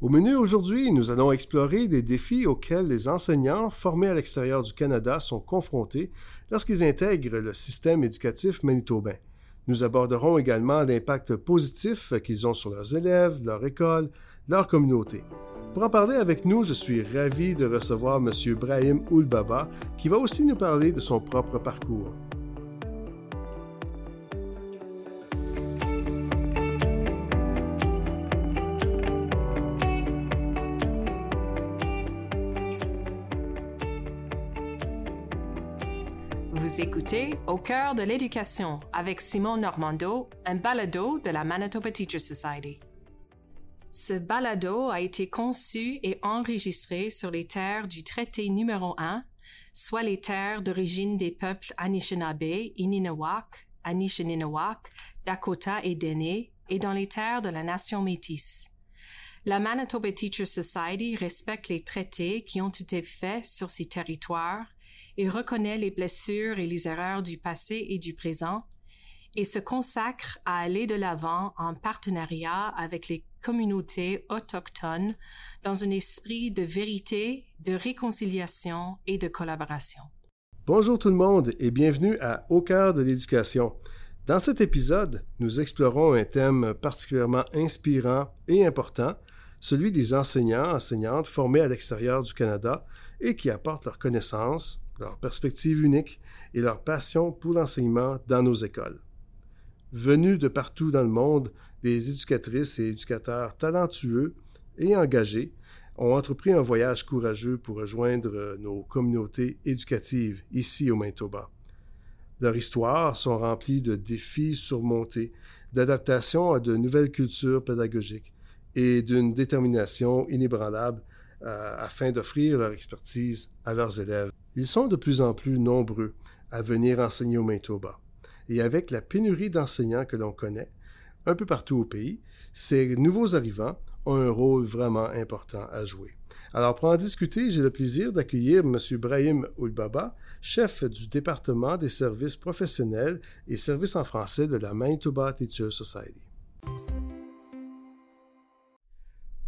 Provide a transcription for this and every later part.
Au menu aujourd'hui, nous allons explorer des défis auxquels les enseignants formés à l'extérieur du Canada sont confrontés lorsqu'ils intègrent le système éducatif manitobain. Nous aborderons également l'impact positif qu'ils ont sur leurs élèves, leur école, leur communauté. Pour en parler avec nous, je suis ravi de recevoir M. Brahim Oulbaba, qui va aussi nous parler de son propre parcours. Écoutez Au cœur de l'éducation avec Simon Normando, un balado de la Manitoba Teacher Society. Ce balado a été conçu et enregistré sur les terres du traité numéro 1, soit les terres d'origine des peuples Anishinaabe, Ininawak, Anishinaabe, Dakota et Dene, et dans les terres de la nation métisse. La Manitoba Teacher Society respecte les traités qui ont été faits sur ces territoires et reconnaît les blessures et les erreurs du passé et du présent et se consacre à aller de l'avant en partenariat avec les communautés autochtones dans un esprit de vérité, de réconciliation et de collaboration. Bonjour tout le monde et bienvenue à Au cœur de l'éducation. Dans cet épisode, nous explorons un thème particulièrement inspirant et important, celui des enseignants, enseignantes formés à l'extérieur du Canada et qui apportent leurs connaissances, leur perspective unique et leur passion pour l'enseignement dans nos écoles. Venus de partout dans le monde, des éducatrices et éducateurs talentueux et engagés ont entrepris un voyage courageux pour rejoindre nos communautés éducatives ici au Manitoba. Leurs histoires sont remplies de défis surmontés, d'adaptation à de nouvelles cultures pédagogiques et d'une détermination inébranlable euh, afin d'offrir leur expertise à leurs élèves. Ils sont de plus en plus nombreux à venir enseigner au Manitoba. Et avec la pénurie d'enseignants que l'on connaît, un peu partout au pays, ces nouveaux arrivants ont un rôle vraiment important à jouer. Alors, pour en discuter, j'ai le plaisir d'accueillir M. Brahim Oulbaba, chef du département des services professionnels et services en français de la Manitoba Teacher Society.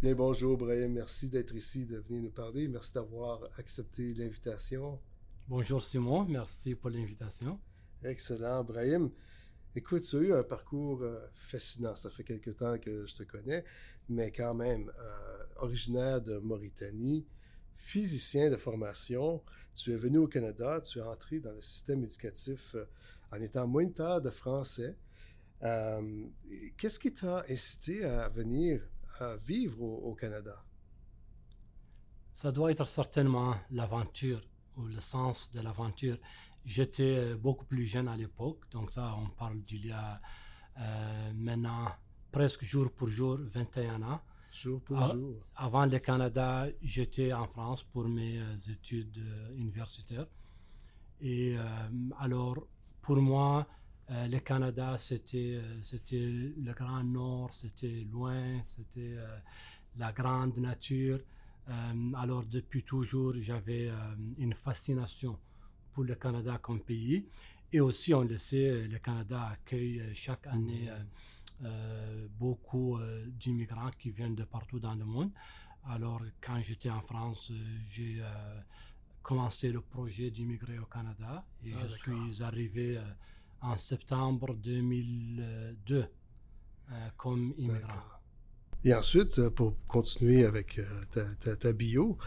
Bien, bonjour, Brahim. Merci d'être ici, de venir nous parler. Merci d'avoir accepté l'invitation. Bonjour, Simon. Merci pour l'invitation. Excellent, Brahim. Écoute, tu as eu un parcours euh, fascinant. Ça fait quelque temps que je te connais, mais quand même, euh, originaire de Mauritanie, physicien de formation, tu es venu au Canada, tu es entré dans le système éducatif euh, en étant moniteur de français. Qu'est-ce qui t'a incité à venir vivre au, Canada? Ça doit être certainement l'aventure ou le sens de l'aventure. J'étais euh, beaucoup plus jeune à l'époque, donc ça, on parle d'il y a euh, maintenant presque jour pour jour, 21 ans. Jour pour jour. Avant le Canada, j'étais en France pour mes euh, études universitaires. Et alors, pour moi, euh, le Canada, c'était, euh, c'était le Grand Nord, c'était loin, c'était euh, la grande nature. alors, depuis toujours, j'avais une fascination pour le Canada comme pays. Et aussi, on le sait, le Canada accueille chaque année beaucoup d'immigrants qui viennent de partout dans le monde. Alors, quand j'étais en France, j'ai commencé le projet d'immigrer au Canada et ah, je suis arrivé en septembre 2002 euh, comme immigrant. Et ensuite, euh, pour continuer avec euh, ta, bio,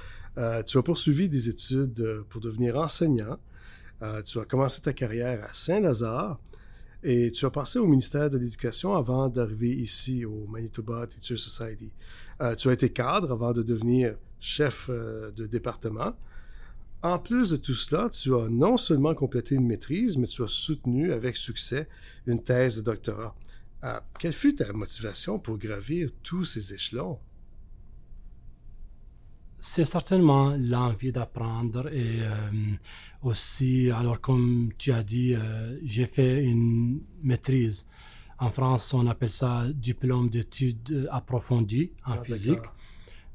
tu as poursuivi des études pour devenir enseignant. tu as commencé ta carrière à Saint-Lazare et tu as passé au ministère de l'Éducation avant d'arriver ici au Manitoba Teacher Society. tu as été cadre avant de devenir chef de département. En plus de tout cela, tu as non seulement complété une maîtrise, mais tu as soutenu avec succès une thèse de doctorat. Euh, quelle fut ta motivation pour gravir tous ces échelons? C'est certainement l'envie d'apprendre et euh, aussi, alors comme tu as dit, euh, j'ai fait une maîtrise. En France, on appelle ça diplôme d'études approfondies en ah, physique.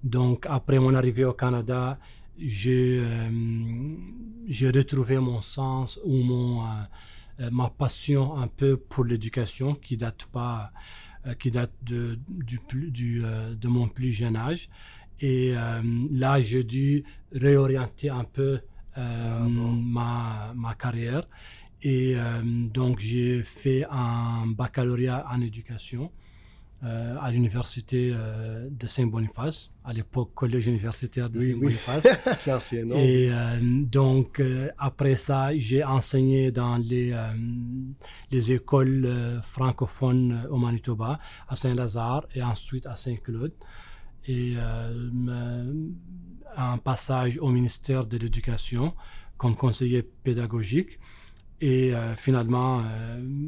Donc, après mon arrivée au Canada, euh, j'ai retrouvé mon sens ou mon, euh, euh, ma passion un peu pour l'éducation qui date pas qui date de, du, du, de mon plus jeune âge. Et là, j'ai dû réorienter un peu ah ma, ma carrière. Et donc, j'ai fait un baccalauréat en éducation euh, à l'université euh, de Saint-Boniface, à l'époque collège universitaire de Saint-Boniface. Nom. Et euh, donc, après ça, j'ai enseigné dans les, les écoles francophones au Manitoba, à Saint-Lazare et ensuite à Saint-Claude. Et un passage au ministère de l'Éducation comme conseiller pédagogique et finalement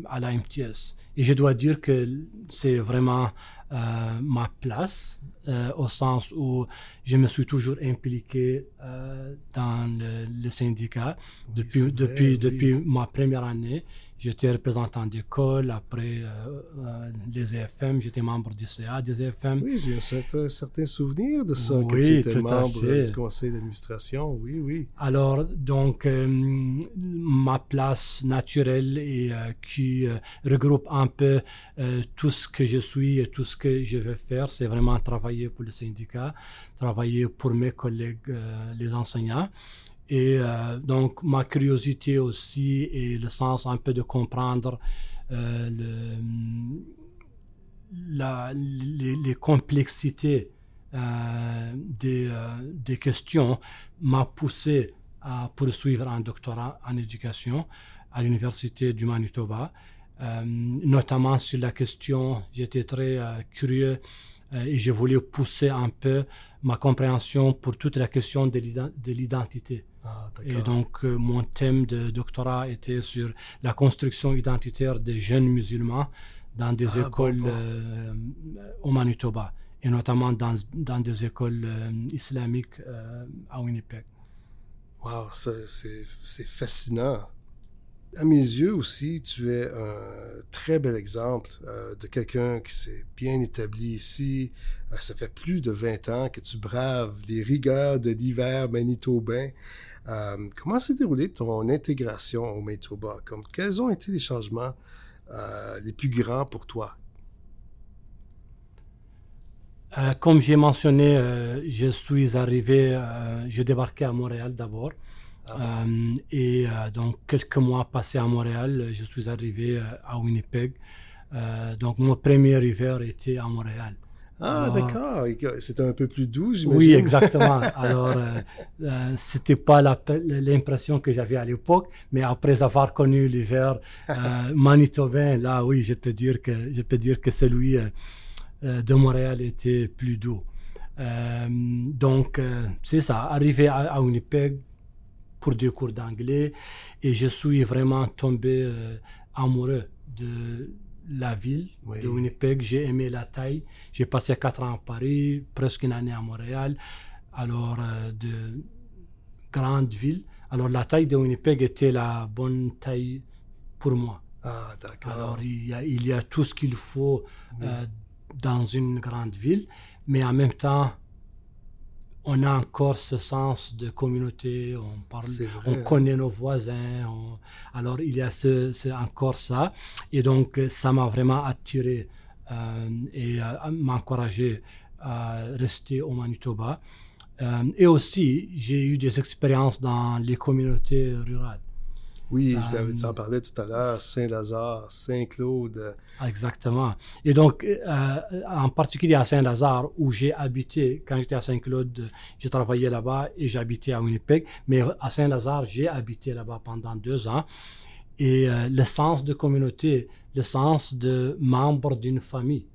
à la MTS. Et je dois dire que c'est vraiment euh, ma place, euh, au sens où je me suis toujours impliqué euh, dans le, le syndicat depuis, depuis, depuis ma première année. J'étais représentant d'école, après euh, euh, les EFM, j'étais membre du CA des EFM. Oui, j'ai un certain, souvenir de ça, que tu étais membre du conseil d'administration, oui, oui. Alors, donc, euh, ma place naturelle et qui regroupe un peu tout ce que je suis et tout ce que je veux faire, c'est vraiment travailler pour le syndicat, travailler pour mes collègues, les enseignants. Et euh, donc, ma curiosité aussi et le sens un peu de comprendre euh, les, complexités euh, des, questions m'a poussé à poursuivre un doctorat en éducation à l'Université du Manitoba, notamment sur la question, j'étais très curieux et je voulais pousser un peu ma compréhension pour toute la question de l'identité. Ah, et donc, euh, mon thème de doctorat était sur la construction identitaire des jeunes musulmans dans des ah, écoles euh, au Manitoba, et notamment dans, dans des écoles euh, islamiques à Winnipeg. Wow, c'est fascinant. À mes yeux aussi, tu es un très bel exemple de quelqu'un qui s'est bien établi ici. ça fait plus de 20 ans que tu braves les rigueurs de l'hiver manitobain. Euh, comment s'est déroulée ton intégration au Manitoba? Comme, quels ont été les changements euh, les plus grands pour toi? Euh, comme j'ai mentionné, je suis arrivé, je débarqué à Montréal d'abord. Ah et donc, quelques mois passés à Montréal, je suis arrivé à Winnipeg. donc, mon premier hiver était à Montréal. Ah, d'accord. C'était un peu plus doux, j'imagine. Oui, exactement. Alors, euh, euh, c'était pas l'impression que j'avais à l'époque, mais après avoir connu l'hiver euh, manitobain, là, oui, je peux dire que je peux dire que celui de Montréal était plus doux. donc, c'est ça. Arrivé à, Winnipeg pour des cours d'anglais, et je suis vraiment tombé amoureux de la ville de Winnipeg. J'ai aimé la taille. J'ai passé quatre ans à Paris, presque une année à Montréal. Alors, euh, de grandes villes. Alors, la taille de Winnipeg était la bonne taille pour moi. Ah, d'accord. Alors, il y, a, il y a tout ce qu'il faut euh, dans une grande ville, mais en même temps, on a encore ce sens de communauté, on parle, on hein. connaît nos voisins, alors il y a ce, encore ça, et donc ça m'a vraiment attiré euh, et euh, m'a encouragé à rester au Manitoba. Euh, et aussi, j'ai eu des expériences dans les communautés rurales. Oui, vous en parlais tout à l'heure, Saint-Lazare, Saint-Claude. Exactement. Et donc, euh, en particulier à Saint-Lazare, où j'ai habité, quand j'étais à Saint-Claude, j'ai travaillé là-bas et j'habitais à Winnipeg. Mais à Saint-Lazare, j'ai habité là-bas pendant deux ans. Et euh, le sens de communauté, le sens de membre d'une famille.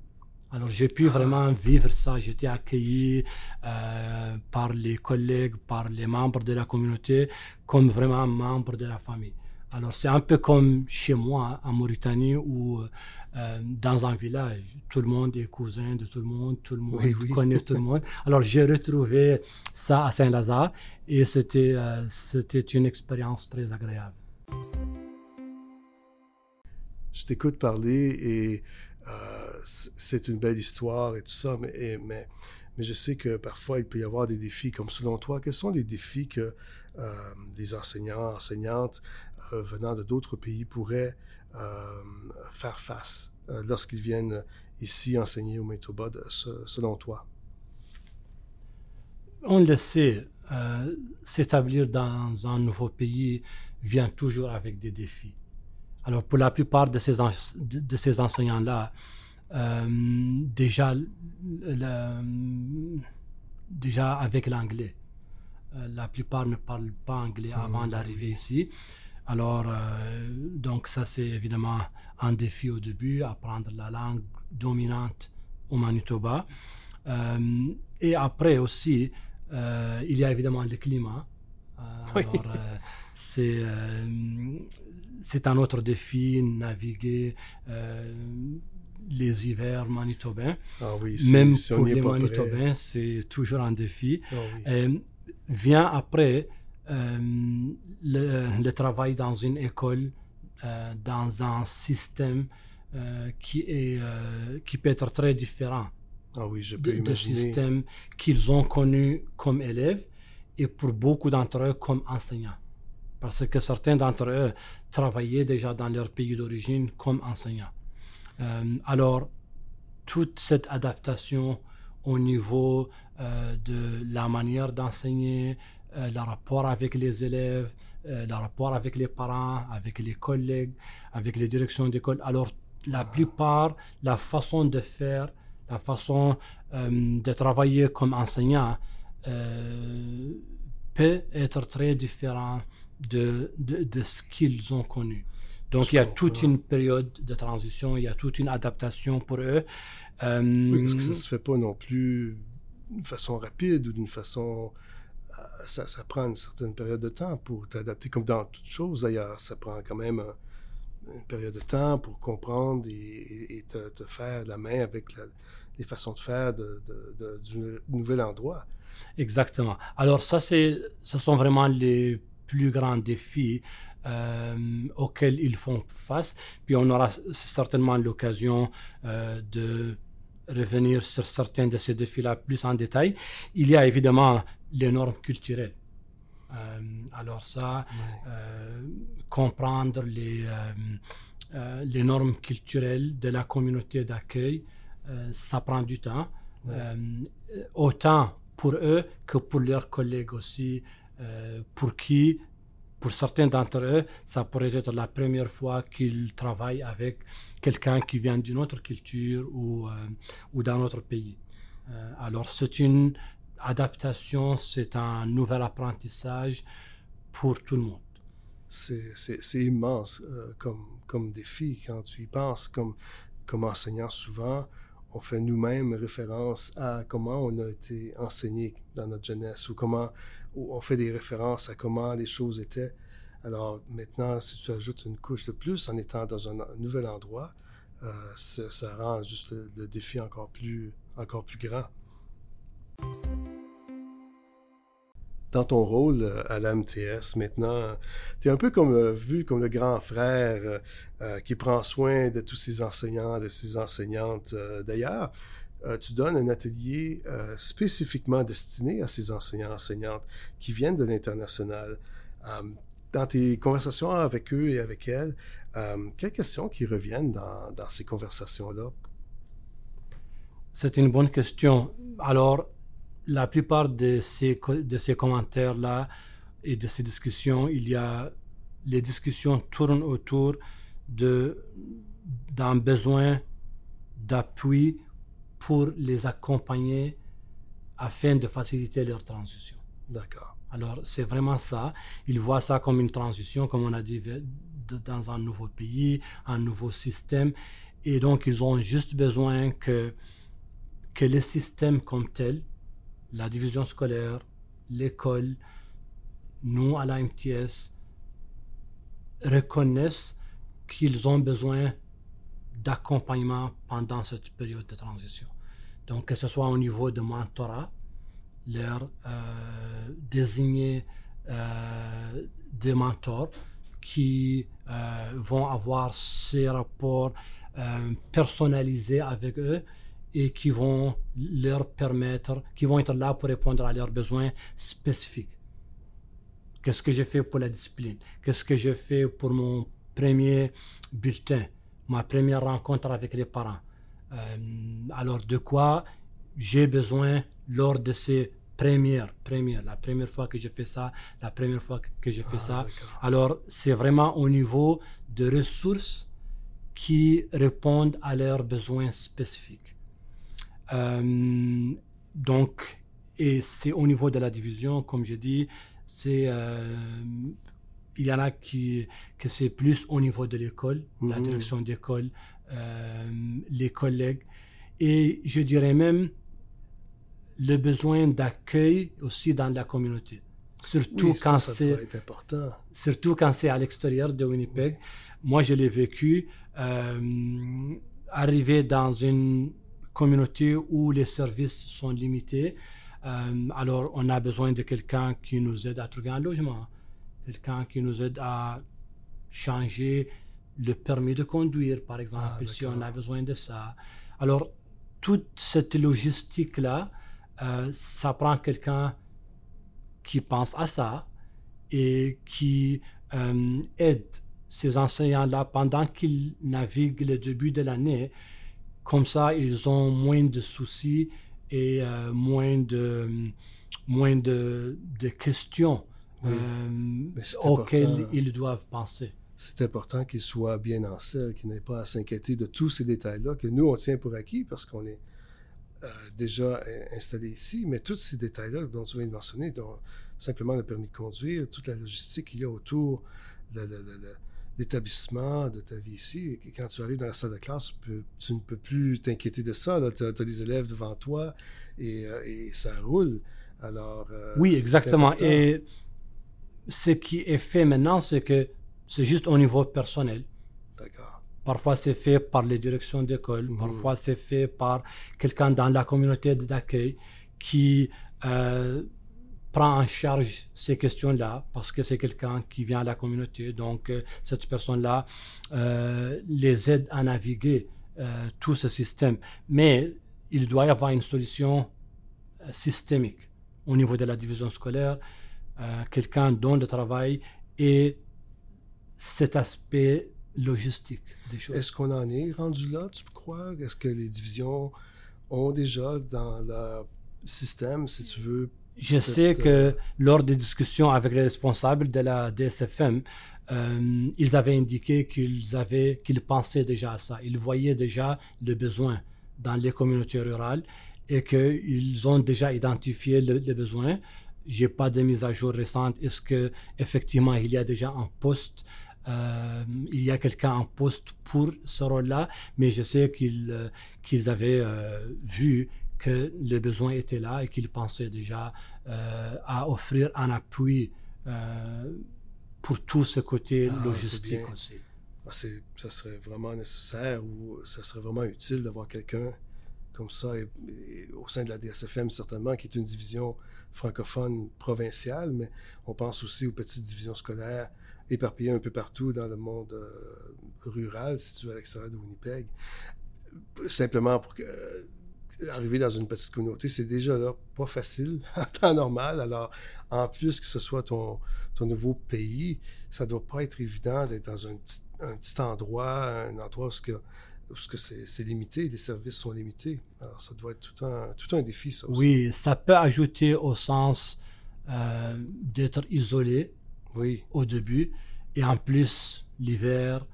Alors j'ai pu vraiment vivre ça. J'étais accueilli euh, par les collègues, par les membres de la communauté, comme vraiment membre de la famille. Alors c'est un peu comme chez moi en Mauritanie où euh, dans un village, tout le monde est cousin de tout le monde, tout le monde connaît tout le monde. Alors j'ai retrouvé ça à Saint-Lazare et c'était euh, c'était une expérience très agréable. Je t'écoute parler et euh, c'est une belle histoire et tout ça, mais, mais, mais je sais que parfois il peut y avoir des défis. Comme selon toi, quels sont les défis que les enseignants, enseignantes venant de d'autres pays pourraient euh, faire face euh, lorsqu'ils viennent ici enseigner au Manitoba, selon toi? On le sait, euh, s'établir dans un nouveau pays vient toujours avec des défis. Alors pour la plupart de ces, de, ces enseignants-là, euh, déjà, déjà avec l'anglais, euh, la plupart ne parlent pas anglais avant d'arriver ici. Alors, donc ça c'est évidemment un défi au début, apprendre la langue dominante au Manitoba. et après aussi, euh, il y a évidemment le climat. Euh, alors, euh, c'est, un autre défi, naviguer les hivers manitobains. Ah oui, Même pour les Manitobains, c'est toujours un défi. Ah vient après le, le, travail dans une école, dans un système qui, est, qui peut être très différent ah oui, je peux de, systèmes qu'ils ont connus comme élèves et pour beaucoup d'entre eux comme enseignants. Parce que certains d'entre eux travaillaient déjà dans leur pays d'origine comme enseignants. Euh, alors, toute cette adaptation au niveau euh, de la manière d'enseigner, euh, le rapport avec les élèves, le rapport avec les parents, avec les collègues, avec les directions d'école. Alors, la plupart, la façon de faire la façon euh, de travailler comme enseignant euh, peut être très différente de, de, ce qu'ils ont connu. Donc il y a toute une période de transition, il y a toute une adaptation pour eux. Euh, oui, parce que ça ne se fait pas non plus d'une façon rapide ou d'une façon... Ça, prend une certaine période de temps pour t'adapter, comme dans toutes choses d'ailleurs. Ça prend quand même une période de temps pour comprendre et, te, faire la main avec les façons de faire de, du nouvel endroit. Exactement. Alors ça, c'est, ce sont vraiment les plus grands défis euh, auxquels ils font face. Puis on aura certainement l'occasion euh, de revenir sur certains de ces défis-là plus en détail. Il y a évidemment les normes culturelles. Euh, alors ça, comprendre les, les normes culturelles de la communauté d'accueil, euh, ça prend du temps. Euh, autant pour eux que pour leurs collègues aussi, euh, pour qui, pour certains d'entre eux, ça pourrait être la première fois qu'ils travaillent avec quelqu'un qui vient d'une autre culture ou, ou d'un autre pays. alors c'est une adaptation, c'est un nouvel apprentissage pour tout le monde. C'est immense comme, comme défi quand tu y penses, comme, comme enseignant souvent on fait nous-mêmes référence à comment on a été enseigné dans notre jeunesse ou comment on fait des références à comment les choses étaient. Alors maintenant, si tu ajoutes une couche de plus en étant dans un nouvel endroit, euh, ça, rend juste le, défi encore plus, encore plus grand dans ton rôle euh, à l'AMTS maintenant, tu es un peu comme euh, vu comme le grand frère qui prend soin de tous ses enseignants, de ses enseignantes. D'ailleurs, tu donnes un atelier spécifiquement destiné à ces enseignants enseignantes qui viennent de l'international. Dans tes conversations avec eux et avec elles, quelles questions qui reviennent dans, dans ces conversations-là? C'est une bonne question. Alors, la plupart de ces, de ces commentaires-là et de ces discussions, il y a les discussions tournent autour de d'un besoin d'appui pour les accompagner afin de faciliter leur transition. D'accord. Alors, c'est vraiment ça. Ils voient ça comme une transition, comme on a dit, dans un nouveau pays, un nouveau système. Et donc, ils ont juste besoin que, que le système comme tel la division scolaire, l'école, nous à la MTS, reconnaissent qu'ils ont besoin d'accompagnement pendant cette période de transition. Donc, que ce soit au niveau de mentorat, leur euh, désigner euh, des mentors qui euh, vont avoir ces rapports personnalisés avec eux et qui vont leur permettre, qui vont être là pour répondre à leurs besoins spécifiques. Qu'est-ce que j'ai fait pour la discipline? Qu'est-ce que j'ai fait pour mon premier bulletin, ma première rencontre avec les parents? Alors de quoi j'ai besoin lors de ces premières, premières, la première fois que je fais ça, la première fois que je fais Ah, ça. Alors, c'est vraiment au niveau de ressources qui répondent à leurs besoins spécifiques. Euh, donc, et c'est au niveau de la division, comme je dis, c'est euh, il y en a qui que c'est plus au niveau de l'école, la Mhm. direction d'école, euh, les collègues, et je dirais même le besoin d'accueil aussi dans la communauté. Surtout Oui, ça, quand ça c'est important. surtout quand c'est à l'extérieur de Winnipeg. Moi, je l'ai vécu. euh, arriver dans une communauté où les services sont limités, euh, alors on a besoin de quelqu'un qui nous aide à trouver un logement, quelqu'un qui nous aide à changer le permis de conduire, par exemple, Ah, si on a besoin de ça. Alors, toute cette logistique-là, euh, ça prend quelqu'un qui pense à ça et qui euh, aide ces enseignants-là pendant qu'ils naviguent le début de l'année. Comme ça, ils ont moins de soucis et euh, moins de, moins de, de questions Oui. auxquelles ils doivent penser. C'est important qu'ils soient bien en selle, qu'ils n'aient pas à s'inquiéter de tous ces détails-là que nous, on tient pour acquis parce qu'on est euh, déjà installé ici, mais tous ces détails-là dont tu viens de mentionner, dont simplement le permis de conduire, toute la logistique qu'il y a autour de, l'établissement, de ta vie ici, et quand tu arrives dans la salle de classe, tu, peux- tu ne peux plus t'inquiéter de ça. Tu as, des élèves devant toi et, euh, et ça roule. Alors, euh, Oui, exactement. Et ce qui est fait maintenant, c'est que c'est juste au niveau personnel. D'accord. Parfois, c'est fait par les directions d'école. Mhm. Parfois, c'est fait par quelqu'un dans la communauté d'accueil qui euh, prend en charge ces questions-là parce que c'est quelqu'un qui vient à la communauté. Donc, euh, cette personne-là euh, les aide à naviguer tout ce système. Mais il doit y avoir une solution systémique au niveau de la division scolaire, quelqu'un dont le travail est cet aspect logistique des choses. Est-ce qu'on en est rendu là, tu crois? Est-ce que les divisions ont déjà dans leur système, si tu veux... Je cette, sais euh, que lors des discussions avec les responsables de la DSFM, euh, ils avaient indiqué qu'ils avaient, qu'ils pensaient déjà à ça. Ils voyaient déjà le besoin dans les communautés rurales et qu'ils ont déjà identifié le, le besoin. J'ai pas de mise à jour récente. Est-ce que effectivement il y a déjà un poste euh, il y a quelqu'un en poste pour ce rôle-là, mais je sais qu'ils euh, qu'ils avaient euh, vu que le besoin était là et qu'ils pensaient déjà euh, à offrir un appui pour tout ce côté Ah, logistique aussi. ah, ça serait vraiment nécessaire ou ça serait vraiment utile d'avoir quelqu'un comme ça et- et au sein de la DSFM, certainement, qui est une division francophone provinciale, mais on pense aussi aux petites divisions scolaires éparpillées un peu partout dans le monde euh, rural, situé à l'extérieur de Winnipeg. Simplement pour euh, arriver dans une petite communauté, c'est déjà là pas facile en temps normal. Alors, en plus que ce soit ton, ton nouveau pays, ça doit pas être évident d'être dans un petit, endroit, un endroit où, ce que, c'est, limité, les services sont limités. Alors, ça doit être tout un, tout un défi. Oui, ça peut ajouter au sens euh, d'être isolé Oui, au début et en plus l'hiver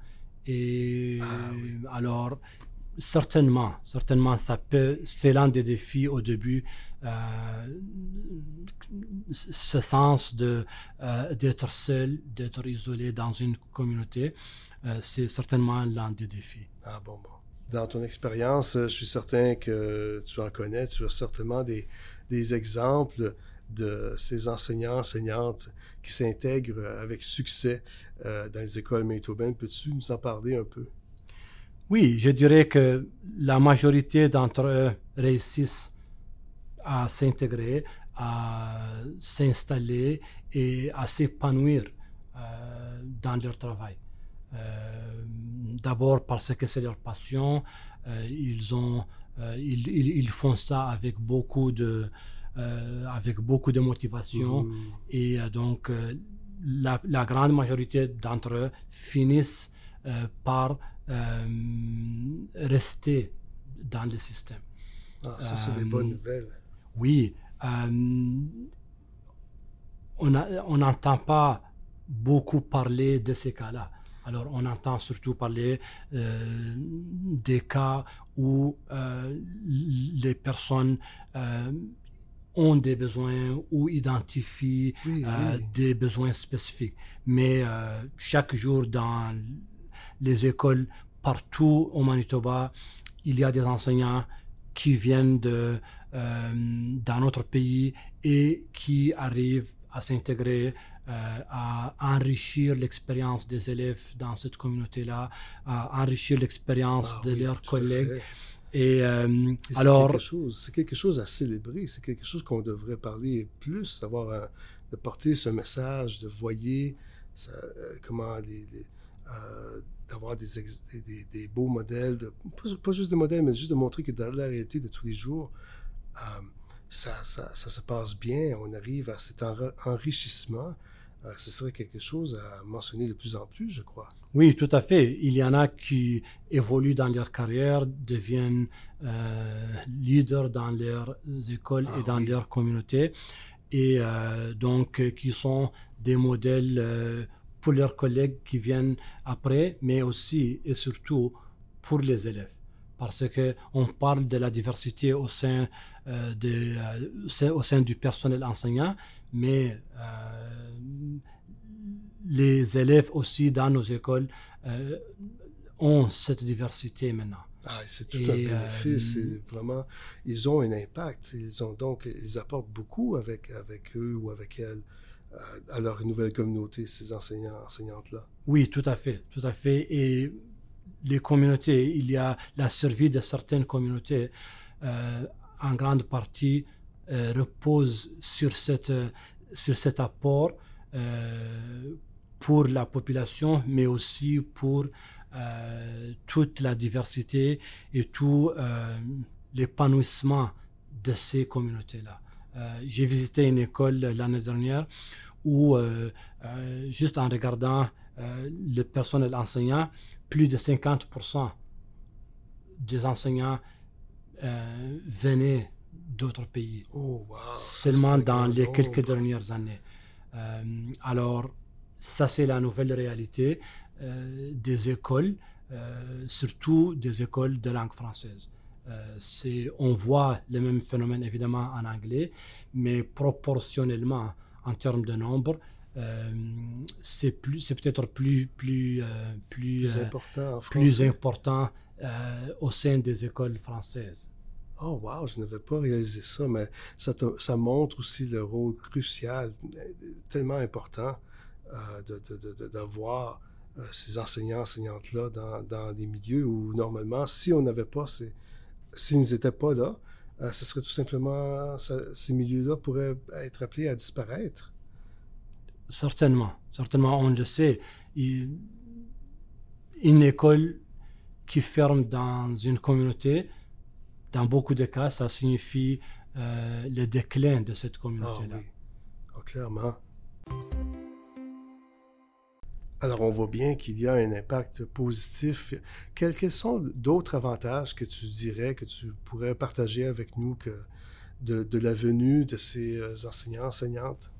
et Ah oui. alors certainement certainement ça peut c'est l'un des défis au début euh, ce sens de euh, d'être seul d'être isolé dans une communauté euh, c'est certainement l'un des défis Ah bon, bon. Dans ton expérience, je suis certain que tu en connais, tu as certainement des, des exemples de ces enseignants, enseignantes qui s'intègrent avec succès euh, dans les écoles Manitobaines. Peux-tu nous en parler un peu? Oui, je dirais que la majorité d'entre eux réussissent à s'intégrer, à s'installer et à s'épanouir euh, dans leur travail. Euh, D'abord parce que c'est leur passion, ils, ont, ils, ils- font ça avec beaucoup de, avec beaucoup de motivation. Mhm. Et euh, donc, euh, la, la grande majorité d'entre eux finissent euh, par euh, rester dans le système. Ah, ça, c'est des bonnes nouvelles. Oui. on n'entend pas beaucoup parler de ces cas-là. Alors, on entend surtout parler euh, des cas où euh, les personnes euh, ont des besoins ou identifient des besoins spécifiques. Mais chaque jour dans les écoles partout au Manitoba, il y a des enseignants qui viennent de, dans notre pays et qui arrivent à s'intégrer euh, à enrichir l'expérience des élèves dans cette communauté-là, à enrichir l'expérience ah de leurs collègues. Et, euh, alors, c'est quelque chose à célébrer, c'est quelque chose qu'on devrait parler plus, d'avoir de porter ce message, de voyer euh, comment d'avoir des, des, beaux modèles, pas, juste des modèles, mais juste de montrer que dans la réalité de tous les jours, ça, ça, ça, se passe bien, on arrive à cet enrichissement. euh, ce serait quelque chose à mentionner de plus en plus, je crois. Oui, tout à fait. Il y en a qui évoluent dans leur carrière, deviennent euh, leaders dans leurs écoles et ah dans leur communauté, et euh, donc qui sont des modèles pour leurs collègues qui viennent après, mais aussi et surtout pour les élèves. Parce qu'on parle de la diversité au sein, de, au sein du personnel enseignant, mais euh, les élèves aussi dans nos écoles euh, ont cette diversité maintenant. Ah, c'est tout un bénéfice. Euh, vraiment, ils ont un impact. Ils ont donc, ils apportent beaucoup avec, avec eux ou avec elles à leur nouvelle communauté, ces enseignants, enseignantes-là. Oui, tout à fait, tout à fait. Et les communautés, il y a la survie de certaines communautés, en grande partie euh, repose sur, cette, sur cet apport euh, pour la population, mais aussi pour euh, toute la diversité et tout l'épanouissement de ces communautés-là. J'ai visité une école l'année dernière où, juste en regardant le personnel enseignant, plus de 50% des enseignants venaient d'autres pays. Oh, seulement dans les quelques dernières années. Euh, alors, ça c'est la nouvelle réalité euh, des écoles, euh, surtout des écoles de langue française. c'est, on voit le même phénomène évidemment en anglais, mais proportionnellement en termes de nombre, c'est plus, c'est peut-être plus, plus, plus, plus important, plus important au sein des écoles françaises. Oh wow, je n'avais pas réalisé ça, mais ça, ça, montre aussi le rôle crucial, tellement important euh, d'avoir euh, ces enseignants, enseignantes-là dans, dans, des milieux où normalement, si on n'avait pas ces, s'ils n'étaient pas là, euh, ce serait tout simplement, ces milieux-là pourraient être appelés à disparaître. Certainement, certainement, on le sait. une école qui ferme dans une communauté, dans beaucoup de cas, ça signifie euh, le déclin de cette communauté-là. Ah, oui. Ah, clairement. Alors, on voit bien qu'il y a un impact positif. Quels, sont d'autres avantages que tu dirais, que tu pourrais partager avec nous que de, la venue de ces euh, enseignants, enseignantes?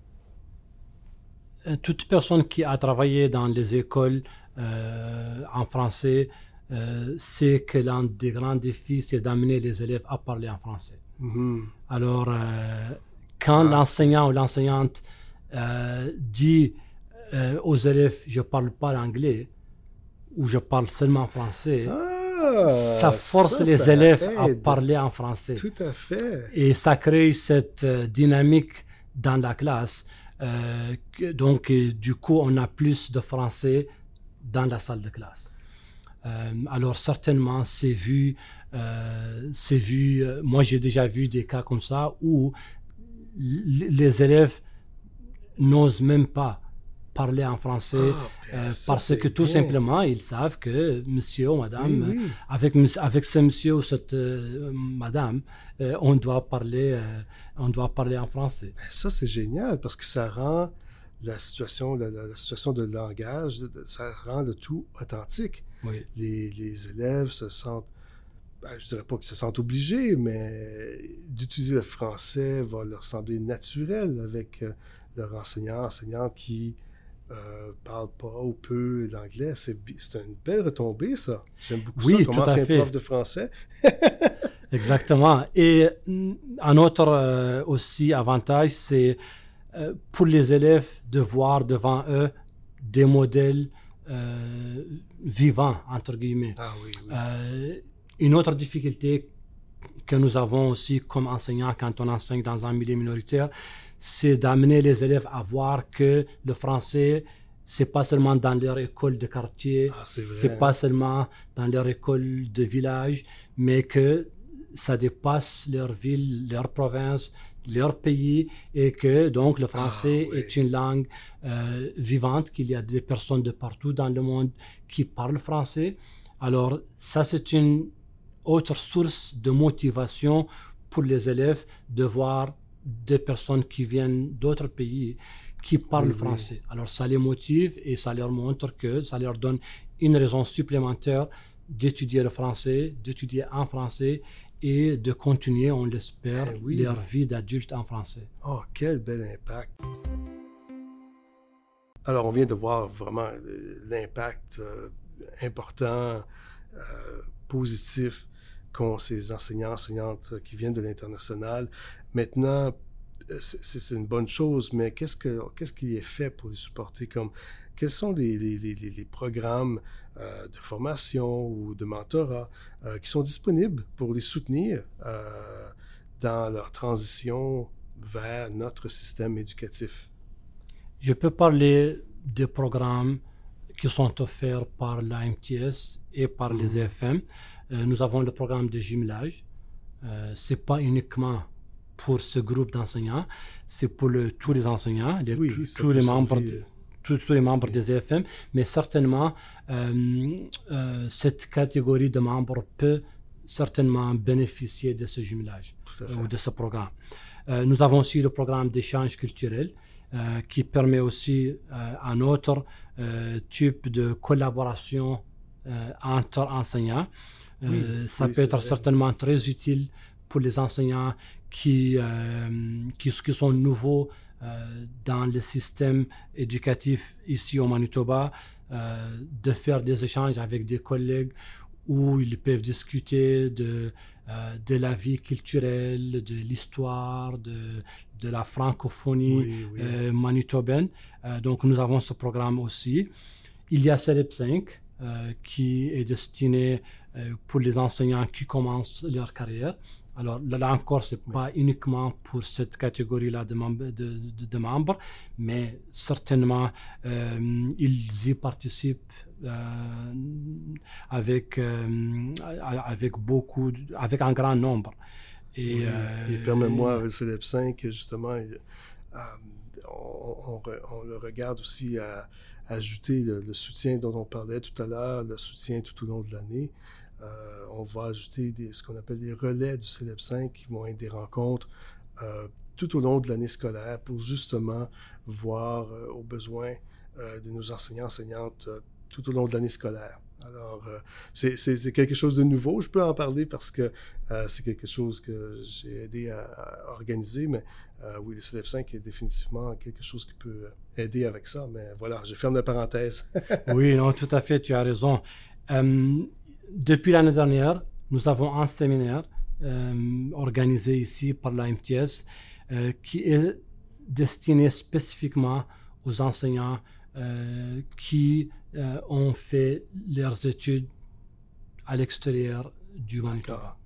Euh, toute personne qui a travaillé dans les écoles en français euh, c'est que l'un des grands défis, c'est d'amener les élèves à parler en français. Mm-hmm. Alors, euh, quand ah, l'enseignant ou l'enseignante euh, dit aux élèves, je parle pas l'anglais, ou je parle seulement français, ah, ça force les élèves à parler en français. Tout à fait. Et ça crée cette dynamique dans la classe. donc, du coup, on a plus de français dans la salle de classe. Euh, alors certainement, c'est vu, euh, c'est vu. Euh, moi, j'ai déjà vu des cas comme ça où les élèves n'osent même pas parler en français ah, ben, parce que tout simplement ils savent que monsieur ou madame avec avec ce monsieur ou cette madame on doit parler on doit parler en français. Ben, ça c'est génial parce que ça rend la situation la, la, situation de langage ça rend le tout authentique oui. Les, les, élèves se sentent ben, je dirais pas qu'ils se sentent obligés, mais d'utiliser le français va leur sembler naturel avec euh, leur enseignant, enseignante qui euh, parle pas ou peu l'anglais. C'est une belle retombée, ça. J'aime beaucoup oui, ça comme ancien prof de français. Exactement. Et mm, un autre euh, aussi avantage, c'est euh, pour les élèves de voir devant eux des modèles euh, vivants, entre guillemets. Ah oui, oui. Euh, une autre difficulté que nous avons aussi comme enseignants quand on enseigne dans un milieu minoritaire, c'est d'amener les élèves à voir que le français, c'est pas seulement dans leur école de quartier, Ah, c'est pas seulement dans leur école de village, mais que ça dépasse leur ville, leur province, leur pays, et que donc le français Ah, oui. est une langue euh, vivante, qu'il y a des personnes de partout dans le monde qui parlent français. Alors ça, c'est une autre source de motivation pour les élèves de voir des personnes qui viennent d'autres pays qui parlent Oui, oui. français. Alors ça les motive et ça leur montre que ça leur donne une raison supplémentaire d'étudier le français, d'étudier en français et de continuer, on l'espère, Eh oui. leur vie d'adulte en français. Oh, quel bel impact. Alors, on vient de voir vraiment euh, l'impact euh, important, euh, positif qu'ont ces enseignants, enseignantes qui viennent de l'international. Maintenant, c'est une bonne chose, mais qu'est-ce que qu'est-ce qui est fait pour les supporter? Comme quels sont les, les, les, les- les programmes euh, de formation ou de mentorat euh, qui sont disponibles pour les soutenir euh, dans leur transition vers notre système éducatif? Je peux parler des programmes qui sont offerts par la MTS et par les Mhm. EFM. Euh, nous avons le programme de jumelage. Euh, c'est pas uniquement pour ce groupe d'enseignants, c'est pour le- tous les enseignants, les- Oui, tous, les membres, de- tous, les membres des EFM, mais certainement euh, euh, cette catégorie de membres peut certainement bénéficier de ce jumelage ou fait. de ce programme. Euh, nous avons aussi le programme d'échange culturel euh, qui permet aussi euh, un autre euh, type de collaboration euh, entre enseignants. Euh, Oui, ça oui, peut être vrai. certainement très utile pour les enseignants qui, euh, qui, qui sont nouveaux euh, dans le système éducatif ici au Manitoba, euh, de faire des échanges avec des collègues où ils peuvent discuter de, euh, de la vie culturelle, de l'histoire, de, de la francophonie Oui, oui. euh, manitobaine. Euh, donc nous avons ce programme aussi. Il y a CELEP 5 euh, qui est destiné euh, pour les enseignants qui commencent leur carrière. Alors là, là encore, ce n'est pas uniquement pour cette catégorie-là de, membres- de, de- de membres, mais certainement, euh, ils y participent euh, avec, euh, avec beaucoup, avec un grand nombre. Et, Oui. Et permets-moi, Célèbre 5, justement, on, on re- on le regarde aussi à, ajouter le, le soutien dont on parlait tout à l'heure, le soutien tout au long de l'année. Euh, on va ajouter ce qu'on appelle des relais du Célèbre 5 qui vont être des rencontres euh, tout au long de l'année scolaire pour justement voir euh, aux besoins de nos enseignants, enseignantes tout au long de l'année scolaire. Alors, c'est- quelque chose de nouveau. Je peux en parler parce que c'est quelque chose que j'ai aidé à, organiser, mais oui, le CELEP 5 est définitivement quelque chose qui peut aider avec ça. Mais voilà, je ferme la parenthèse. Oui, non, tout à fait, tu as raison. Depuis l'année dernière, nous avons un séminaire euh, organisé ici par la MTS euh, qui est destiné spécifiquement aux enseignants euh, qui ont fait leurs études à l'extérieur du Manitoba.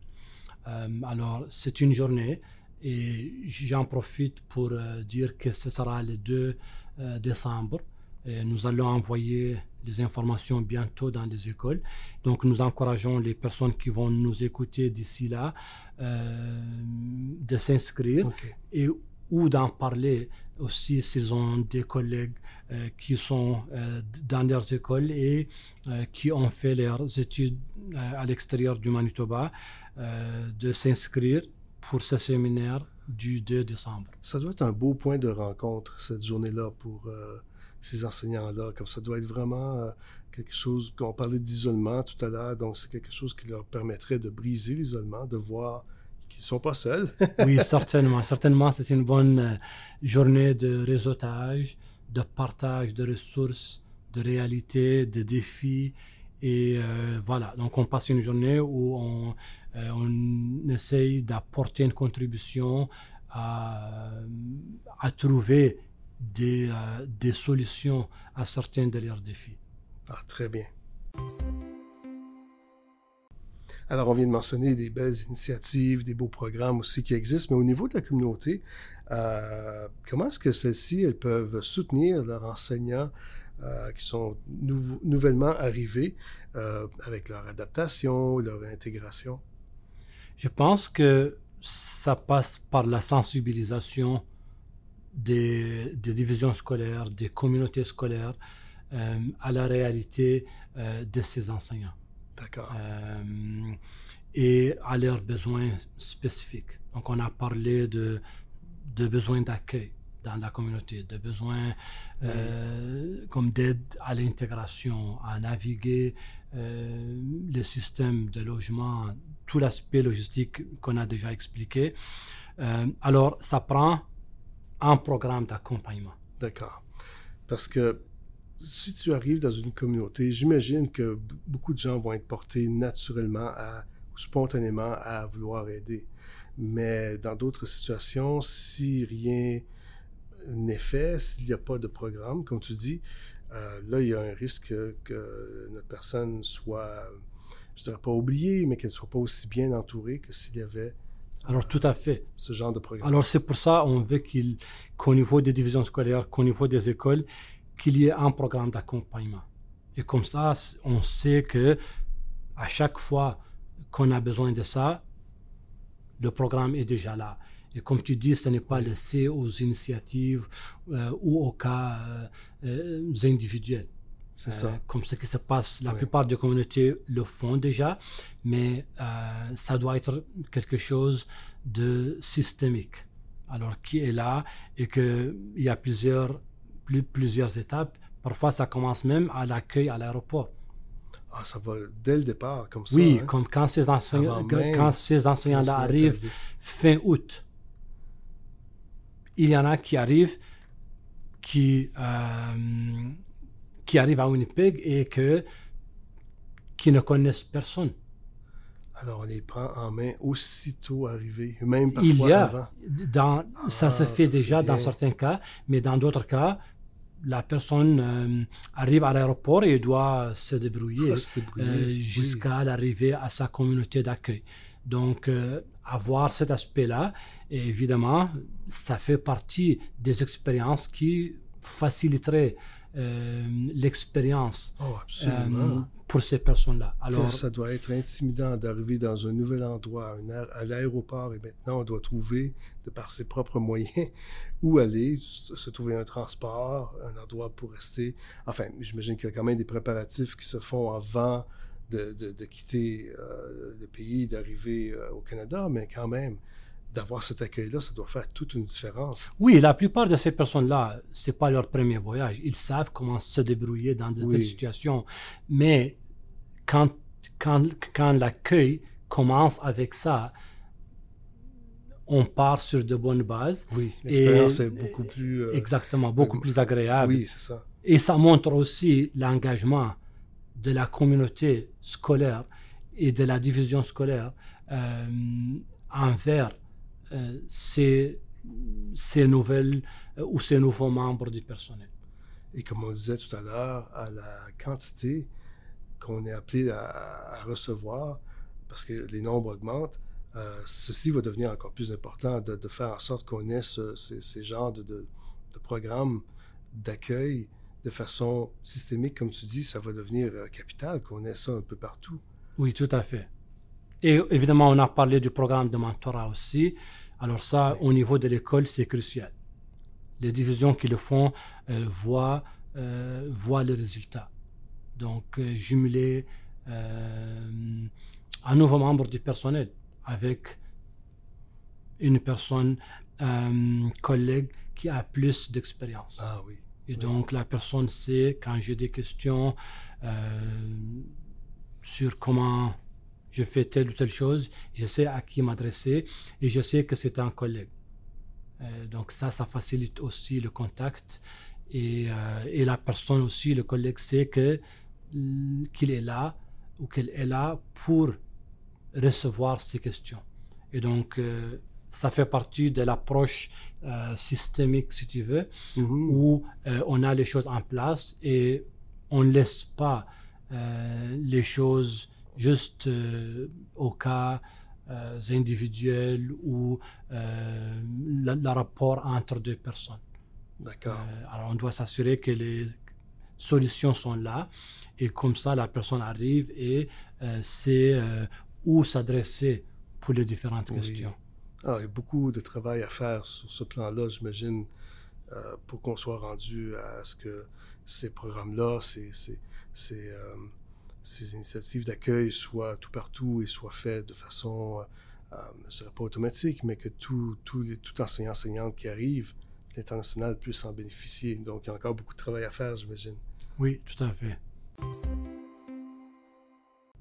Alors, c'est une journée et j'en profite pour dire que ce sera le 2 euh, décembre. Et nous allons envoyer les informations bientôt dans les écoles. Donc, nous encourageons les personnes qui vont nous écouter d'ici là euh, de s'inscrire et ou d'en parler aussi s'ils ont des collègues euh, qui sont euh, dans leurs écoles et qui ont fait leurs études à l'extérieur du Manitoba, de s'inscrire pour ce séminaire du 2 décembre. Ça doit être un beau point de rencontre, cette journée-là, pour euh, ces enseignants-là, comme ça doit être vraiment euh, quelque chose, qu'on parlait d'isolement tout à l'heure, donc c'est quelque chose qui leur permettrait de briser l'isolement, de voir qu'ils ne sont pas seuls. oui, certainement. Certainement, c'est une bonne euh, journée de réseautage, de partage de ressources, de réalité, de défis. Et euh, voilà, donc on passe une journée où on, on essaye d'apporter une contribution à, à trouver des, euh, des, solutions à certains de leurs défis. Ah, très bien. Alors, on vient de mentionner des belles initiatives, des beaux programmes aussi qui existent, mais au niveau de la communauté, euh, comment est-ce que celles-ci, elles peuvent soutenir leurs enseignants euh, qui sont nouvellement arrivés avec leur adaptation, leur intégration? Je pense que ça passe par la sensibilisation des, divisions scolaires, des communautés scolaires euh, à la réalité euh, de ces enseignants. D'accord. Euh, et à leurs besoins spécifiques. Donc, on a parlé de, de besoins d'accueil dans la communauté, de besoins comme d'aide à l'intégration, à naviguer le système de logement, tout l'aspect logistique qu'on a déjà expliqué. alors, ça prend un programme d'accompagnement. D'accord. Parce que si tu arrives dans une communauté, j'imagine que beaucoup de gens vont être portés naturellement à, ou spontanément à vouloir aider. Mais dans d'autres situations, si rien n'est fait, s'il n'y a pas de programme, comme tu dis, euh, là, il y a un risque que notre personne soit, je dirais pas oubliée, mais qu'elle ne soit pas aussi bien entourée que s'il y avait alors tout à fait. Ce genre de programme. Alors c'est pour ça on veut qu'au niveau des divisions scolaires, qu'au niveau des écoles, qu'il y ait un programme d'accompagnement. Et comme ça, on sait que à chaque fois qu'on a besoin de ça, le programme est déjà là. Et comme tu dis, ce n'est pas laissé aux initiatives euh, ou aux cas euh, euh, individuels. C'est ça. Comme ce qui se passe, la plupart des communautés le font déjà, mais euh, ça doit être quelque chose de systémique. Alors, qui est là et qu'il y a plusieurs, plus, plusieurs étapes. Parfois, ça commence même à l'accueil à l'aéroport. Ah, ça va dès le départ, comme ça. Oui, hein? comme quand ces enseignants, quand ces enseignants-là arrivent fin août. Il y en a qui arrivent, qui, euh, qui arrivent à Winnipeg et que, qui ne connaissent personne. Alors, on les prend en main aussitôt arrivés, même parfois Il y a, avant. Dans, ça se Ah, fait ça, déjà dans certains cas, mais dans d'autres cas, la personne euh, arrive à l'aéroport et doit se débrouiller euh, oui. jusqu'à l'arrivée à sa communauté d'accueil. Donc, euh, avoir cet aspect-là, évidemment, ça fait partie des expériences qui faciliteraient l'expérience Oh, euh, pour ces personnes-là. Alors, ça doit être intimidant d'arriver dans un nouvel endroit, un à l'aéroport, et maintenant on doit trouver, de par ses propres moyens, où aller, se se trouver un transport, un endroit pour rester. Enfin, j'imagine qu'il y a quand même des préparatifs qui se font avant de, de- de quitter euh, le pays, d'arriver euh, au Canada, mais quand même, d'avoir cet accueil-là, ça doit faire toute une différence. Oui, la plupart de ces personnes-là, c'est pas leur premier voyage. Ils savent comment se débrouiller dans de Oui. telles situations. Mais quand, quand, quand l'accueil commence avec ça, on part sur de bonnes bases. Oui, l'expérience est beaucoup plus... euh, Exactement, beaucoup plus agréable. oui, c'est ça. Et ça montre aussi l'engagement de la communauté scolaire et de la division scolaire euh, envers ces, ces nouvelles euh, ou ces nouveaux membres du personnel. Et comme on disait tout à l'heure, à la quantité qu'on est appelé à, à recevoir, parce que les nombres augmentent, euh, ceci va devenir encore plus important de, de faire en sorte qu'on ait ce- ces, ces genres de, de- de programmes d'accueil de façon systémique, comme tu dis, ça va devenir euh, capital, qu'on ait ça un peu partout. Oui, tout à fait. Et évidemment, on a parlé du programme de mentorat aussi. Alors ça, au niveau de l'école, c'est crucial. Les divisions qui le font euh, voient, euh, voient les résultats. Donc, euh, jumeler un nouveau membre du personnel avec une personne, euh, collègue qui a plus d'expérience. Ah oui. Et donc, la personne sait, quand j'ai des questions sur comment je fais telle ou telle chose, je sais à qui m'adresser et je sais que c'est un collègue. Euh, donc ça, ça facilite aussi le contact et, euh, et la personne aussi, le collègue sait que qu'il est là ou qu'elle est là pour recevoir ces questions. Et donc euh, ça fait partie de l'approche systémique, si tu veux, mm-hmm. où on a les choses en place et on ne laisse pas les choses juste euh, au cas euh, individuel ou euh, le, rapport entre deux personnes. D'accord. alors on doit s'assurer que les solutions sont là et comme ça la personne arrive et sait où s'adresser pour les différentes questions. Ah, il y a beaucoup de travail à faire sur ce plan-là, j'imagine, pour qu'on soit rendu à ce que ces programmes-là, c'est ces initiatives d'accueil soient tout partout et soient faites de façon, euh, euh, je ne dirais pas automatique, mais que tout, tout, les, tout enseignant, enseignante qui arrive, l'international puisse en bénéficier. Donc, il y a encore beaucoup de travail à faire, j'imagine. Oui, tout à fait.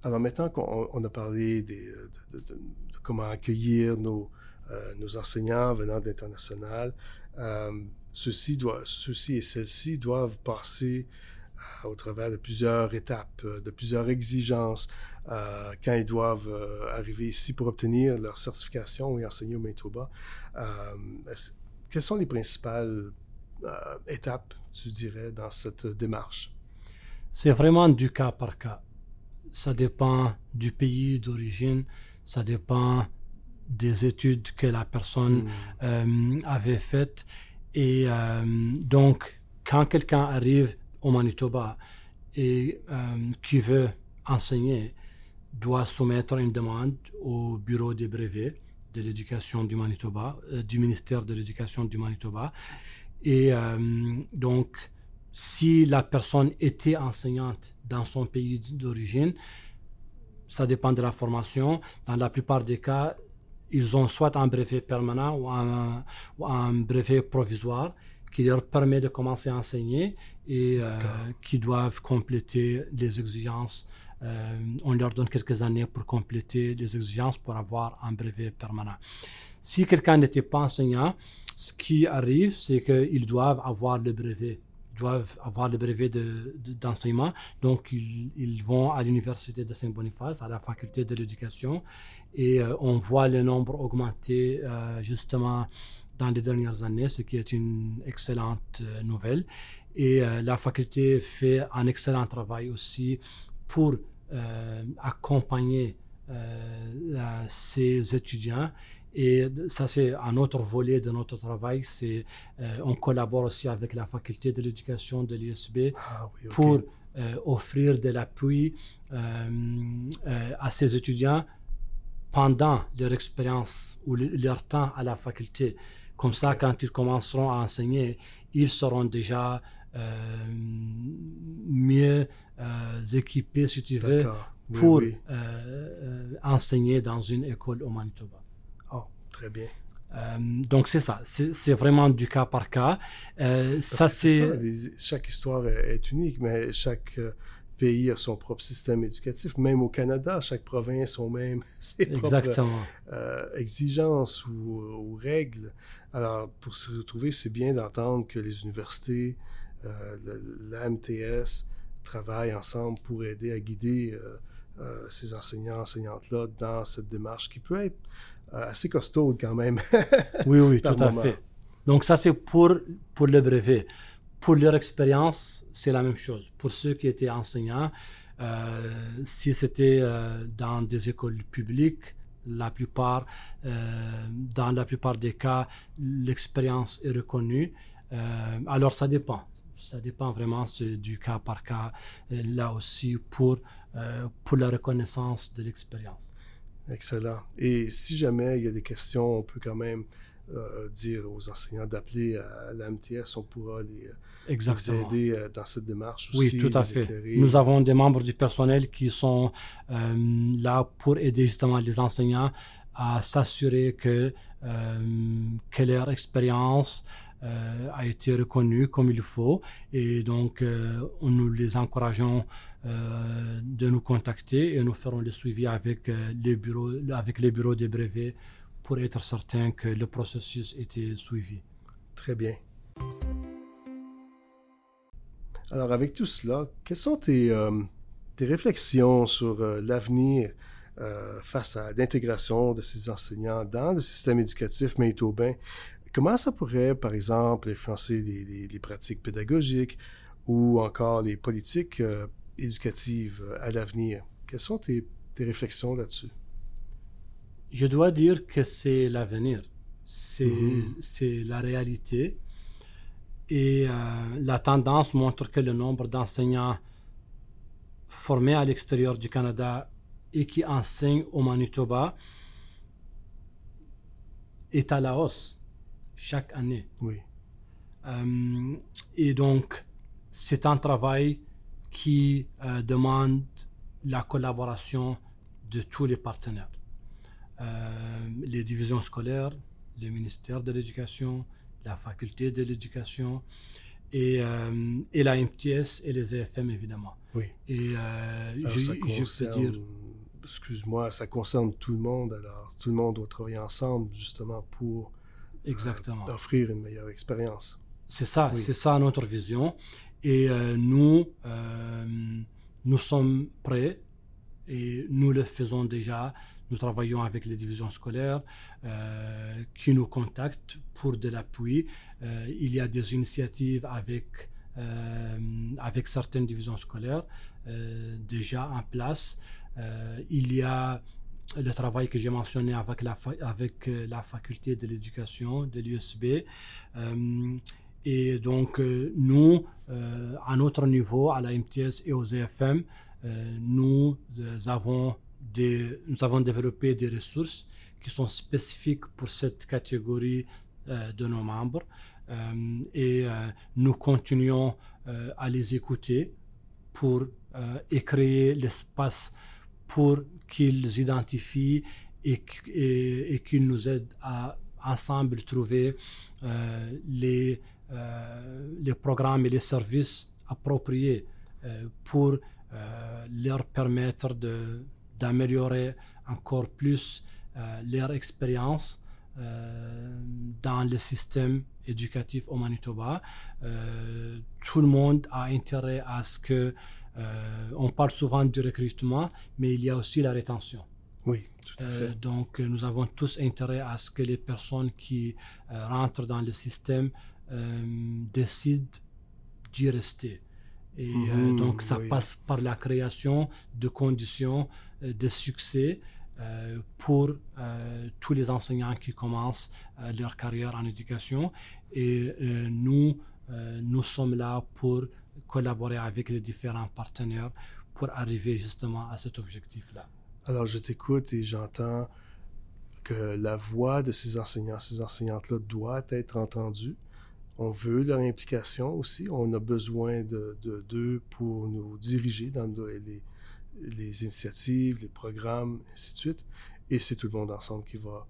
Alors maintenant qu'on a parlé des, de, comment accueillir nos, euh, nos enseignants venant de l'international, ceux-ci, ceux et celles-ci doivent passer au travers de plusieurs étapes, euh, de plusieurs exigences, euh, quand ils doivent euh, arriver ici pour obtenir leur certification et enseigner au Manitoba. quelles sont les principales étapes, tu dirais, dans cette démarche? C'est vraiment du cas par cas. Ça dépend du pays d'origine, ça dépend des études que la personne hmm. avait faites. Et donc, quand quelqu'un arrive au Manitoba et euh, qui veut enseigner doit soumettre une demande au bureau des brevets de l'éducation du Manitoba, euh, du ministère de l'éducation du Manitoba. Et euh, donc, si la personne était enseignante dans son pays d'origine, ça dépend de la formation. Dans la plupart des cas, ils ont soit un brevet permanent ou un, ou un brevet provisoire qui leur permet de commencer à enseigner et euh, qui doivent compléter les exigences. Euh, on leur donne quelques années pour compléter les exigences pour avoir un brevet permanent. Si quelqu'un n'était pas enseignant, ce qui arrive, c'est qu'ils doivent avoir le brevet doivent avoir le brevet d'enseignement. Donc, ils, vont à l'université de Saint-Boniface, à la faculté de l'éducation, et euh, on voit le nombre augmenter justement dans les dernières années, ce qui est une excellente euh, nouvelle. Et euh, la faculté fait un excellent travail aussi pour euh, accompagner ses étudiants. Et ça, c'est un autre volet de notre travail. C'est on collabore aussi avec la faculté de l'éducation de l'USB ah pour offrir de l'appui à ces étudiants pendant leur expérience ou leur temps à la faculté. Comme ça, quand ils commenceront à enseigner, ils seront déjà euh, mieux euh, équipés, si tu veux, pour euh, enseigner dans une école au Manitoba. Oh, très bien. donc c'est ça, c'est vraiment du cas par cas. ça c'est chaque histoire est, unique, mais chaque pays a son propre système éducatif. Même au Canada, chaque province a même ses propres euh, exigences ou, règles. Alors, pour se retrouver, c'est bien d'entendre que les universités, euh, la MTS travaillent ensemble pour aider à guider euh, ces enseignants, enseignantes-là dans cette démarche qui peut être assez costaud quand même. oui, oui, tout à fait. Donc ça, c'est pour, pour le brevet. Pour leur expérience, c'est la même chose. Pour ceux qui étaient enseignants, euh, si c'était euh, dans des écoles publiques, la plupart, euh, dans la plupart des cas, l'expérience est reconnue. alors ça dépend. Ça dépend vraiment du cas par cas, là aussi, pour, pour la reconnaissance de l'expérience. Excellent. Et si jamais il y a des questions, on peut quand même euh, dire aux enseignants d'appeler à la MTS, on pourra les, euh, aider euh, dans cette démarche aussi. Oui, tout à fait. Nous avons des membres du personnel qui sont là pour aider justement les enseignants à s'assurer que, que leur expérience a été reconnu comme il faut. Et donc, nous les encourageons de nous contacter et nous ferons le suivi avec, les, bureaux, avec les bureaux des brevets pour être certain que le processus était suivi. Très bien. Alors, avec tout cela, quelles sont tes, tes réflexions sur l'avenir euh, face à l'intégration de ces enseignants dans le système éducatif manitobain? Comment ça pourrait, par exemple, influencer les, pratiques pédagogiques ou encore les politiques euh, éducatives euh, à l'avenir? Quelles sont tes, réflexions là-dessus? Je dois dire que c'est l'avenir, c'est mm-hmm. la réalité. Et la tendance montre que le nombre d'enseignants formés à l'extérieur du Canada et qui enseigne au Manitoba est à la hausse chaque année. Oui. Euh, et donc, c'est un travail qui euh, demande la collaboration de tous les partenaires. Euh, les divisions scolaires, le ministère de l'Éducation, la faculté de l'Éducation et, et la MTS et les EFM, évidemment. Oui. Et je, je peux dire excuse-moi, ça concerne tout le monde. Alors, tout le monde doit travailler ensemble justement pour euh, offrir une meilleure expérience. C'est ça, c'est ça notre vision. Et euh, nous, euh, nous sommes prêts et nous le faisons déjà. Nous travaillons avec les divisions scolaires qui nous contactent pour de l'appui. il y a des initiatives avec, avec certaines divisions scolaires déjà en place. Euh, il y a le travail que j'ai mentionné avec la, avec euh, la faculté de l'éducation de l'USB. Euh, et donc, nous, à notre niveau, à la MTS et aux EFM, nous, avons des, nous avons développé des ressources qui sont spécifiques pour cette catégorie de nos membres. et nous continuons à les écouter pour créer l'espace pour qu'ils identifient et, et, qu'ils nous aident à ensemble trouver euh, les, euh, les programmes et les services appropriés euh, pour leur permettre d'améliorer encore plus leur expérience dans le système éducatif au Manitoba. tout le monde a intérêt à ce que euh, on parle souvent du recrutement, mais il y a aussi la rétention. Oui, tout à euh, fait. donc, nous avons tous intérêt à ce que les personnes qui euh, rentrent dans le système décident d'y rester. Et mhm, donc, ça passe par la création de conditions de succès pour tous les enseignants qui commencent leur carrière en éducation. Et nous, nous sommes là pour collaborer avec les différents partenaires pour arriver justement à cet objectif-là. Alors, je t'écoute et j'entends que la voix de ces enseignants, ces enseignantes-là doit être entendue. On veut leur implication aussi. On a besoin de d'eux pour nous diriger dans les, les, initiatives, les programmes, ainsi de suite. Et c'est tout le monde ensemble qui va,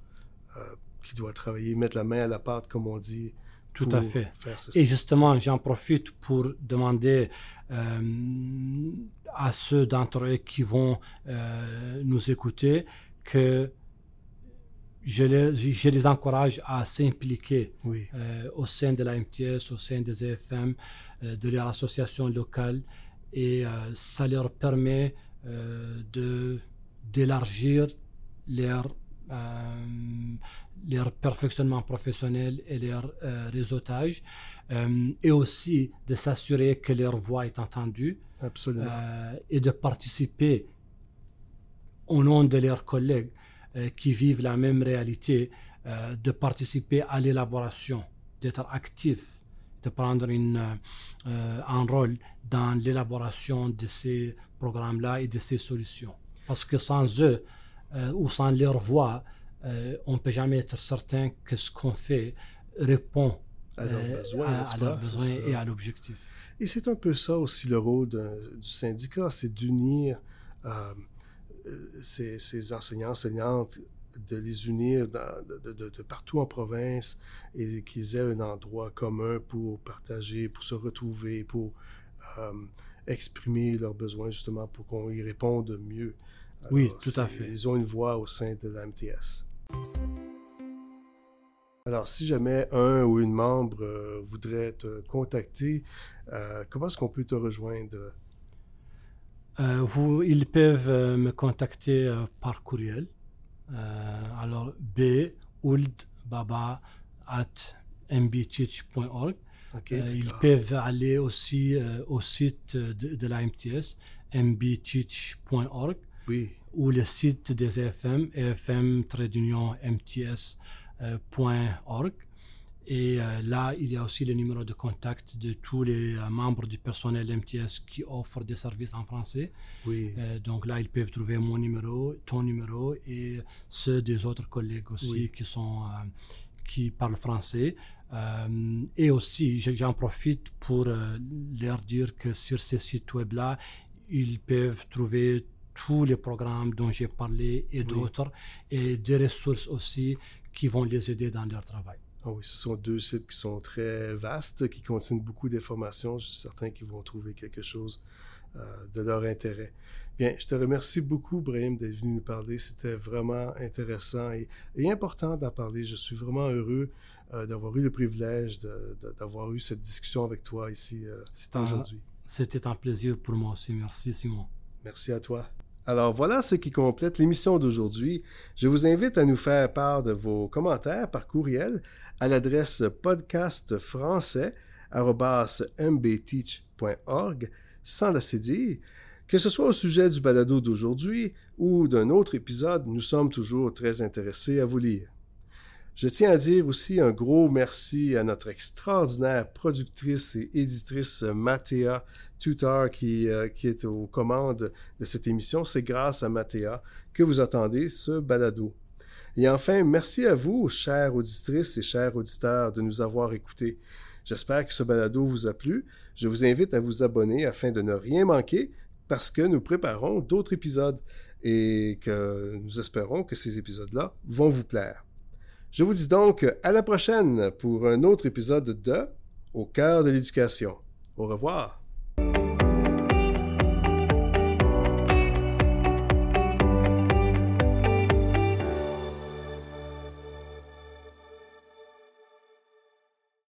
euh, qui doit travailler, mettre la main à la pâte, comme on dit, tout à fait. Et justement, j'en profite pour demander euh, à ceux d'entre eux qui vont euh, nous écouter que je les, je les encourage à s'impliquer au sein de la MTS, au sein des EFM, de leur association locale, et ça leur permet de d'élargir leur leur perfectionnement professionnel et leur euh, réseautage, euh, et aussi de s'assurer que leur voix est entendue Absolument. Euh, et de participer au nom de leurs collègues qui vivent la même réalité, de participer à l'élaboration, d'être actifs, de prendre une, un rôle dans l'élaboration de ces programmes-là et de ces solutions. Parce que sans eux ou sans leur voix, euh, on ne peut jamais être certain que ce qu'on fait répond à leurs euh, besoins, et à l'objectif. Et c'est un peu ça aussi le rôle du syndicat, c'est d'unir euh, ces, enseignants, enseignantes de les unir de, partout en province et qu'ils aient un endroit commun pour partager, pour se retrouver, pour euh, exprimer leurs besoins justement pour qu'on y réponde mieux. oui, tout à fait. Ils ont une voix au sein de la MTS. Alors, si jamais un ou une membre euh, voudrait te contacter, euh, comment est-ce qu'on peut te rejoindre? vous, ils peuvent me contacter par courriel. alors, b baba at mbteach.org. Euh, ils peuvent aller aussi euh, au site de, de la MTS, mbteach.org, ou le site des EFM, efm-mts.org. Et euh, là, il y a aussi le numéro de contact de tous les membres du personnel MTS qui offrent des services en français. Oui. donc là, ils peuvent trouver mon numéro, ton numéro et ceux des autres collègues aussi qui, sont, qui parlent français. Euh, et aussi, j'en profite pour euh, leur dire que sur ces sites web-là, ils peuvent trouver tous les programmes dont j'ai parlé et d'autres, et des ressources aussi qui vont les aider dans leur travail. Ah oui, ce sont deux sites qui sont très vastes, qui contiennent beaucoup d'informations. Je suis certain qu'ils vont trouver quelque chose euh, de leur intérêt. Bien, je te remercie beaucoup, Brahim, d'être venu nous parler. C'était vraiment intéressant et, et important d'en parler. Je suis vraiment heureux euh, d'avoir eu le privilège d'avoir eu cette discussion avec toi ici euh, aujourd'hui. C'était un plaisir pour moi aussi. Merci, Simon. Merci à toi. Alors voilà ce qui complète l'émission d'aujourd'hui. Je vous invite à nous faire part de vos commentaires par courriel à l'adresse podcastfrançais.mbteach.org sans la dire. Que ce soit au sujet du balado d'aujourd'hui ou d'un autre épisode, nous sommes toujours très intéressés à vous lire. Je tiens à dire aussi un gros merci à notre extraordinaire productrice et éditrice Mathéa Tutor qui, euh, qui est aux commandes de cette émission. C'est grâce à Mathéa que vous entendez ce balado. Et enfin, merci à vous, chères auditrices et chers auditeurs, de nous avoir écoutés. J'espère que ce balado vous a plu. Je vous invite à vous abonner afin de ne rien manquer parce que nous préparons d'autres épisodes et que nous espérons que ces épisodes-là vont vous plaire. Je vous dis donc à la prochaine pour un autre épisode de Au cœur de l'éducation. Au revoir.